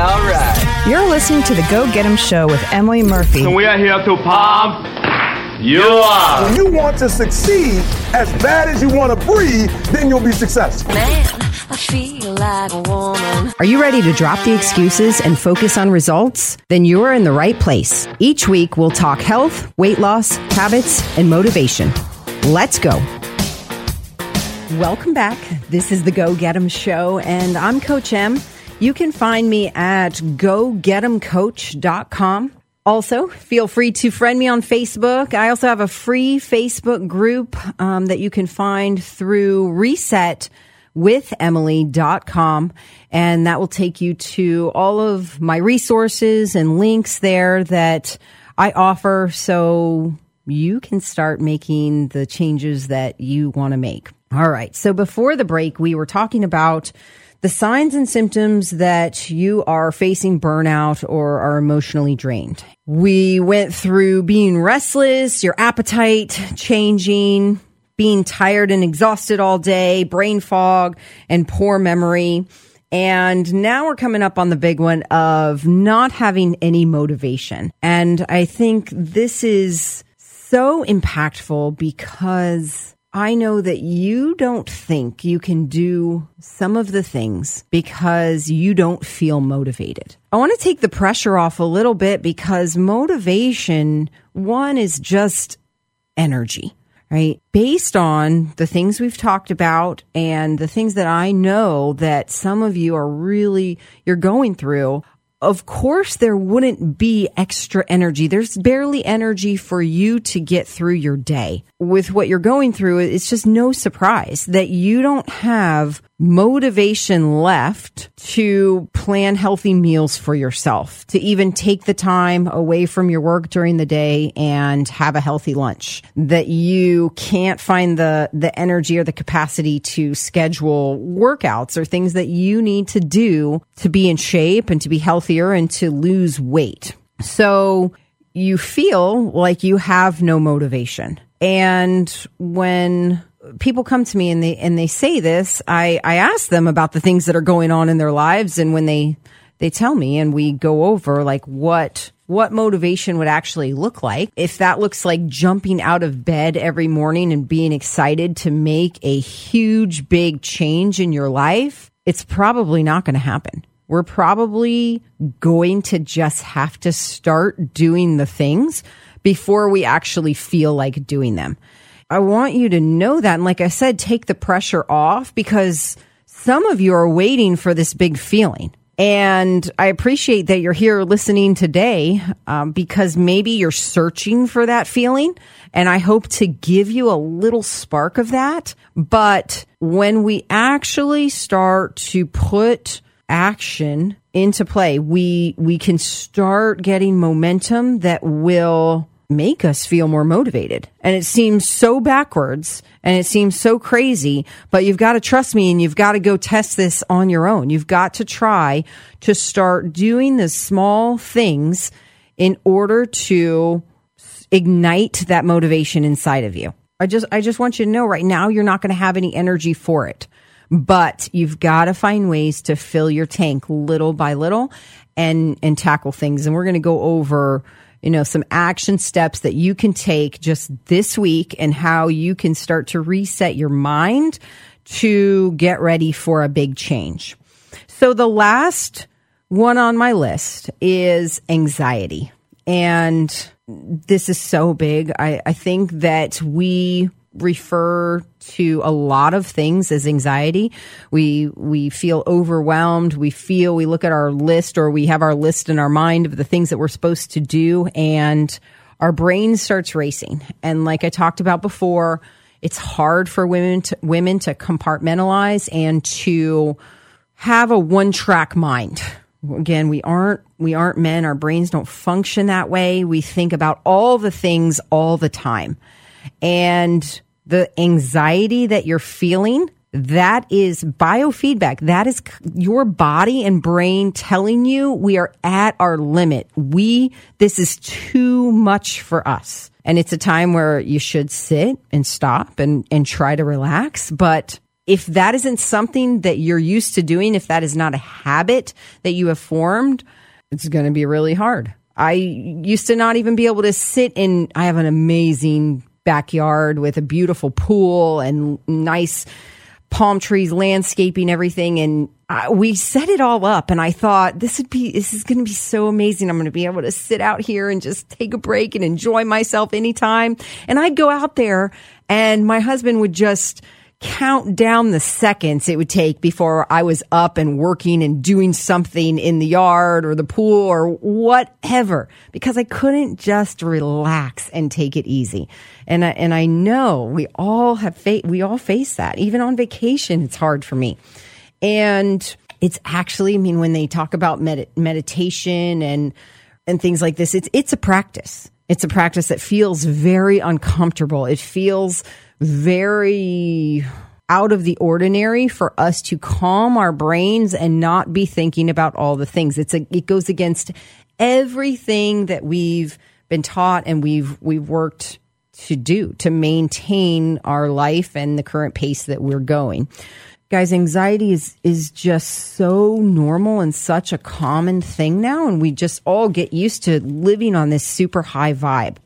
all right. You're listening to the Go Get 'em Show with Emily Murphy. And we are here to pump you up. When you want to succeed as bad as you want to breathe, then you'll be successful. Man, I feel like a woman. Are you ready to drop the excuses and focus on results? Then you're in the right place. Each week, we'll talk health, weight loss, habits, and motivation. Let's go. Welcome back. This is the Go Get 'em Show, and I'm Coach M. You can find me at gogetemcoach.com. Also, feel free to friend me on Facebook. I also have a free Facebook group um, that you can find through resetwithemily.com. And that will take you to all of my resources and links there that I offer so you can start making the changes that you want to make. All right. So before the break, we were talking about the signs and symptoms that you are facing burnout or are emotionally drained. We went through being restless, your appetite changing, being tired and exhausted all day, brain fog, and poor memory. And now we're coming up on the big one of not having any motivation. And I think this is so impactful because I know that you don't think you can do some of the things because you don't feel motivated. I want to take the pressure off a little bit because motivation, one is just energy, right? Based on the things we've talked about and the things that I know that some of you are really, you're going through of course there wouldn't be extra energy. There's barely energy for you to get through your day. With what you're going through, it's just no surprise that you don't have motivation left to plan healthy meals for yourself, to even take the time away from your work during the day and have a healthy lunch, that you can't find the, the energy or the capacity to schedule workouts or things that you need to do to be in shape and to be healthier and to lose weight. So you feel like you have no motivation. And when people come to me and they and they say this, I I ask them about the things that are going on in their lives, and when they they tell me, and we go over like what what motivation would actually look like. If that looks like jumping out of bed every morning and being excited to make a huge big change in your life, it's probably not going to happen. We're probably going to just have to start doing the things before we actually feel like doing them. I want you to know that. And like I said, take the pressure off because some of you are waiting for this big feeling. And I appreciate that you're here listening today um, because maybe you're searching for that feeling. And I hope to give you a little spark of that. But when we actually start to put action into play, we, we can start getting momentum that will make us feel more motivated. And it seems so backwards and it seems so crazy, but you've got to trust me and you've got to go test this on your own. You've got to try to start doing the small things in order to ignite that motivation inside of you. I just, I just want you to know right now you're not going to have any energy for it, but you've got to find ways to fill your tank little by little and, and tackle things. And we're going to go over you know, some action steps that you can take just this week and how you can start to reset your mind to get ready for a big change. So the last one on my list is anxiety. And this is so big. I, I think that we refer to a lot of things as anxiety. We we feel overwhelmed. We feel we look at our list or we have our list in our mind of the things that we're supposed to do and our brain starts racing. And like I talked about before, it's hard for women to, women to compartmentalize and to have a one-track mind. Again, we aren't we aren't men. Our brains don't function that way. We think about all the things all the time. And the anxiety that you're feeling, that is biofeedback. That is your body and brain telling you we are at our limit. We, this is too much for us. And it's a time where you should sit and stop and, and try to relax. But if that isn't something that you're used to doing, if that is not a habit that you have formed, it's going to be really hard. I used to not even be able to sit in, I have an amazing backyard with a beautiful pool and nice palm trees, landscaping, everything. And uh, we set it all up. And I thought this would be, this is going to be so amazing. I'm going to be able to sit out here and just take a break and enjoy myself anytime. And I'd go out there and my husband would just, count down the seconds it would take before I was up and working and doing something in the yard or the pool or whatever because I couldn't just relax and take it easy. And I, and I know we all have fa- we all face that. Even on vacation it's hard for me. And it's actually I mean when they talk about med- meditation and and things like this it's it's a practice. It's a practice that feels very uncomfortable. It feels very out of the ordinary for us to calm our brains and not be thinking about all the things. It's a, it goes against everything that we've been taught and we've, we've worked to do to maintain our life and the current pace that we're going. Guys, anxiety is, is just so normal and such a common thing now. And we just all get used to living on this super high vibe.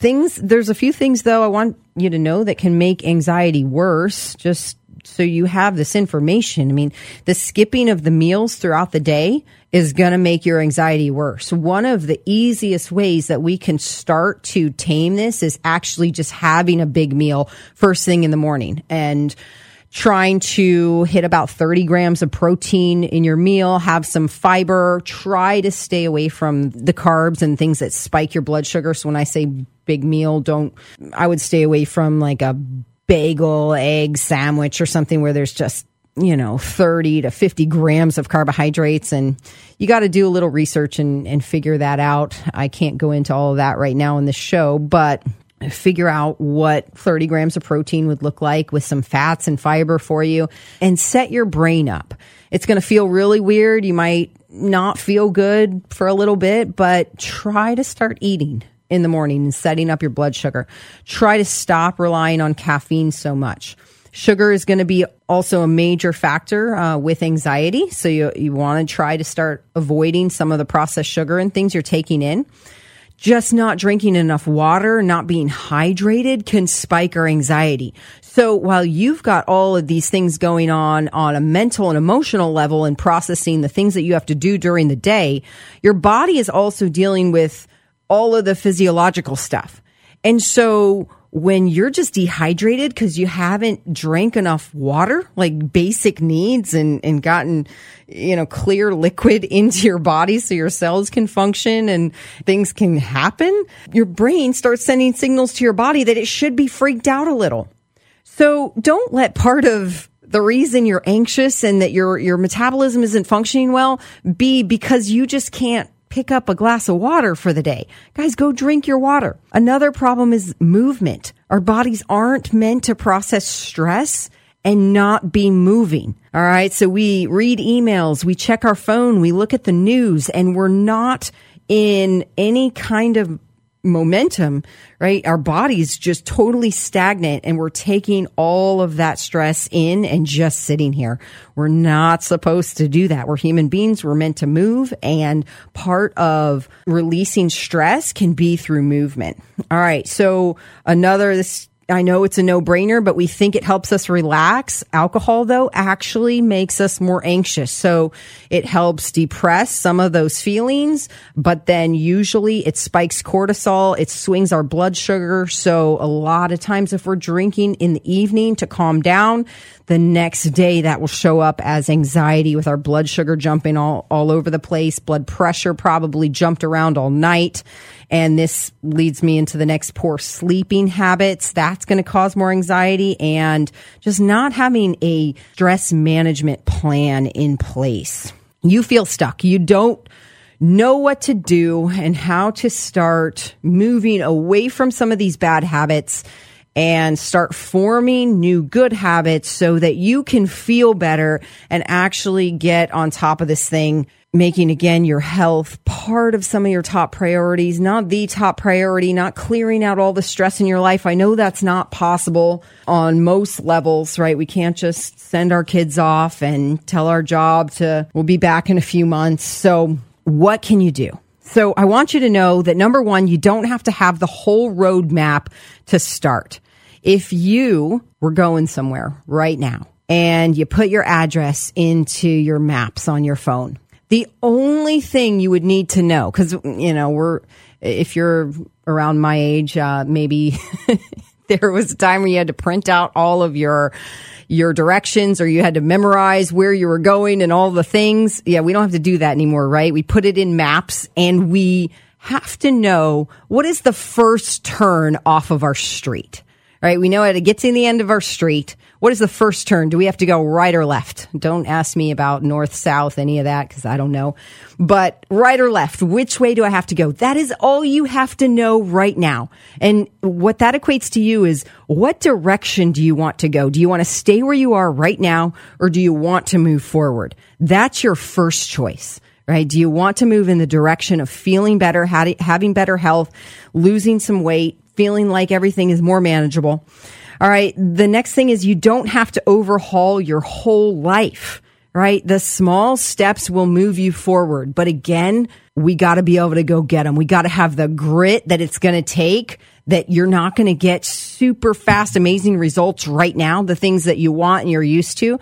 Things, there's a few things though I want you to know that can make anxiety worse, just so you have this information. I mean, the skipping of the meals throughout the day is going to make your anxiety worse. One of the easiest ways that we can start to tame this is actually just having a big meal first thing in the morning and trying to hit about 30 grams of protein in your meal, have some fiber, try to stay away from the carbs and things that spike your blood sugar. So when I say big meal. Don't, I would stay away from like a bagel, egg sandwich or something where there's just, you know, 30 to 50 grams of carbohydrates. And you got to do a little research and, and figure that out. I can't go into all of that right now in this show, but figure out what 30 grams of protein would look like with some fats and fiber for you and set your brain up. It's going to feel really weird. You might not feel good for a little bit, but try to start eating in the morning and setting up your blood sugar. Try to stop relying on caffeine so much. Sugar is going to be also a major factor uh, with anxiety. So you, you want to try to start avoiding some of the processed sugar and things you're taking in. Just not drinking enough water, not being hydrated can spike our anxiety. So while you've got all of these things going on on a mental and emotional level and processing the things that you have to do during the day, your body is also dealing with all of the physiological stuff. And so when you're just dehydrated because you haven't drank enough water, like basic needs and, and gotten, you know, clear liquid into your body so your cells can function and things can happen, your brain starts sending signals to your body that it should be freaked out a little. So don't let part of the reason you're anxious and that your, your metabolism isn't functioning well be because you just can't pick up a glass of water for the day. Guys, go drink your water. Another problem is movement. Our bodies aren't meant to process stress and not be moving. All right. So we read emails, we check our phone, we look at the news, and we're not in any kind of momentum, right? Our body's just totally stagnant and we're taking all of that stress in and just sitting here. We're not supposed to do that. We're human beings. We're meant to move and part of releasing stress can be through movement. All right. So another, this I know it's a no brainer, but we think it helps us relax. Alcohol, though, actually makes us more anxious. So it helps depress some of those feelings, but then usually it spikes cortisol. It swings our blood sugar. So a lot of times if we're drinking in the evening to calm down, the next day that will show up as anxiety with our blood sugar jumping all, all over the place. Blood pressure probably jumped around all night. And this leads me into the next poor sleeping habits. That's going to cause more anxiety and just not having a stress management plan in place. You feel stuck. You don't know what to do and how to start moving away from some of these bad habits and start forming new good habits so that you can feel better and actually get on top of this thing making again your health part of some of your top priorities, not the top priority, not clearing out all the stress in your life. I know that's not possible on most levels, right? We can't just send our kids off and tell our job to, we'll be back in a few months. So what can you do? So I want you to know that number one, you don't have to have the whole roadmap to start. If you were going somewhere right now and you put your address into your maps on your phone, the only thing you would need to know, because, you know, we're, if you're around my age, uh, maybe there was a time where you had to print out all of your, your directions or you had to memorize where you were going and all the things. Yeah, we don't have to do that anymore, right? We put it in maps and we have to know what is the first turn off of our street right? We know how to get to the end of our street. What is the first turn? Do we have to go right or left? Don't ask me about north, south, any of that because I don't know. But right or left, which way do I have to go? That is all you have to know right now. And what that equates to you is what direction do you want to go? Do you want to stay where you are right now or do you want to move forward? That's your first choice right? Do you want to move in the direction of feeling better, having better health, losing some weight, feeling like everything is more manageable. All right. The next thing is you don't have to overhaul your whole life, right? The small steps will move you forward. But again, we got to be able to go get them. We got to have the grit that it's going to take that you're not going to get super fast, amazing results right now, the things that you want and you're used to.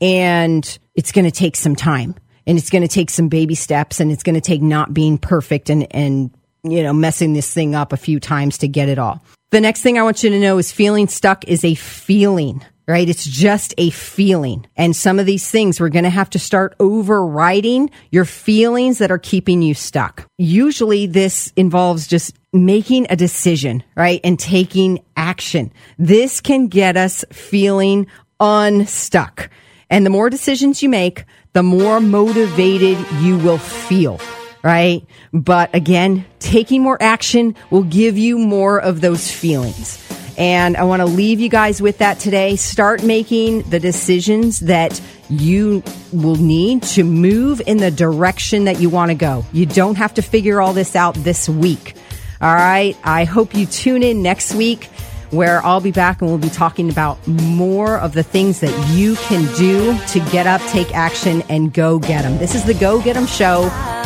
And it's going to take some time and it's going to take some baby steps and it's going to take not being perfect and, and you know, messing this thing up a few times to get it all. The next thing I want you to know is feeling stuck is a feeling, right? It's just a feeling. And some of these things we're going to have to start overriding your feelings that are keeping you stuck. Usually this involves just making a decision, right? And taking action. This can get us feeling unstuck. And the more decisions you make, the more motivated you will feel right? But again, taking more action will give you more of those feelings. And I want to leave you guys with that today. Start making the decisions that you will need to move in the direction that you want to go. You don't have to figure all this out this week. All right. I hope you tune in next week where I'll be back and we'll be talking about more of the things that you can do to get up, take action, and go get them. This is the Go Get 'em Show.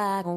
Like a